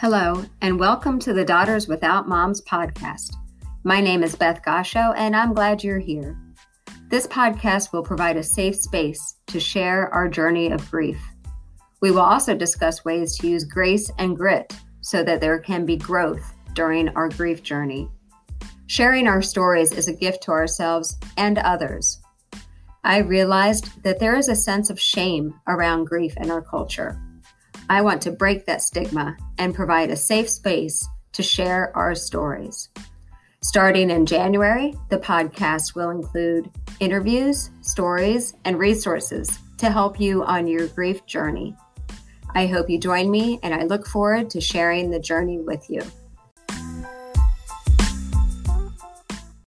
Hello, and welcome to the Daughters Without Moms podcast. My name is Beth Gosho, and I'm glad you're here. This podcast will provide a safe space to share our journey of grief. We will also discuss ways to use grace and grit so that there can be growth during our grief journey. Sharing our stories is a gift to ourselves and others. I realized that there is a sense of shame around grief in our culture. I want to break that stigma and provide a safe space to share our stories. Starting in January, the podcast will include interviews, stories, and resources to help you on your grief journey. I hope you join me, and I look forward to sharing the journey with you.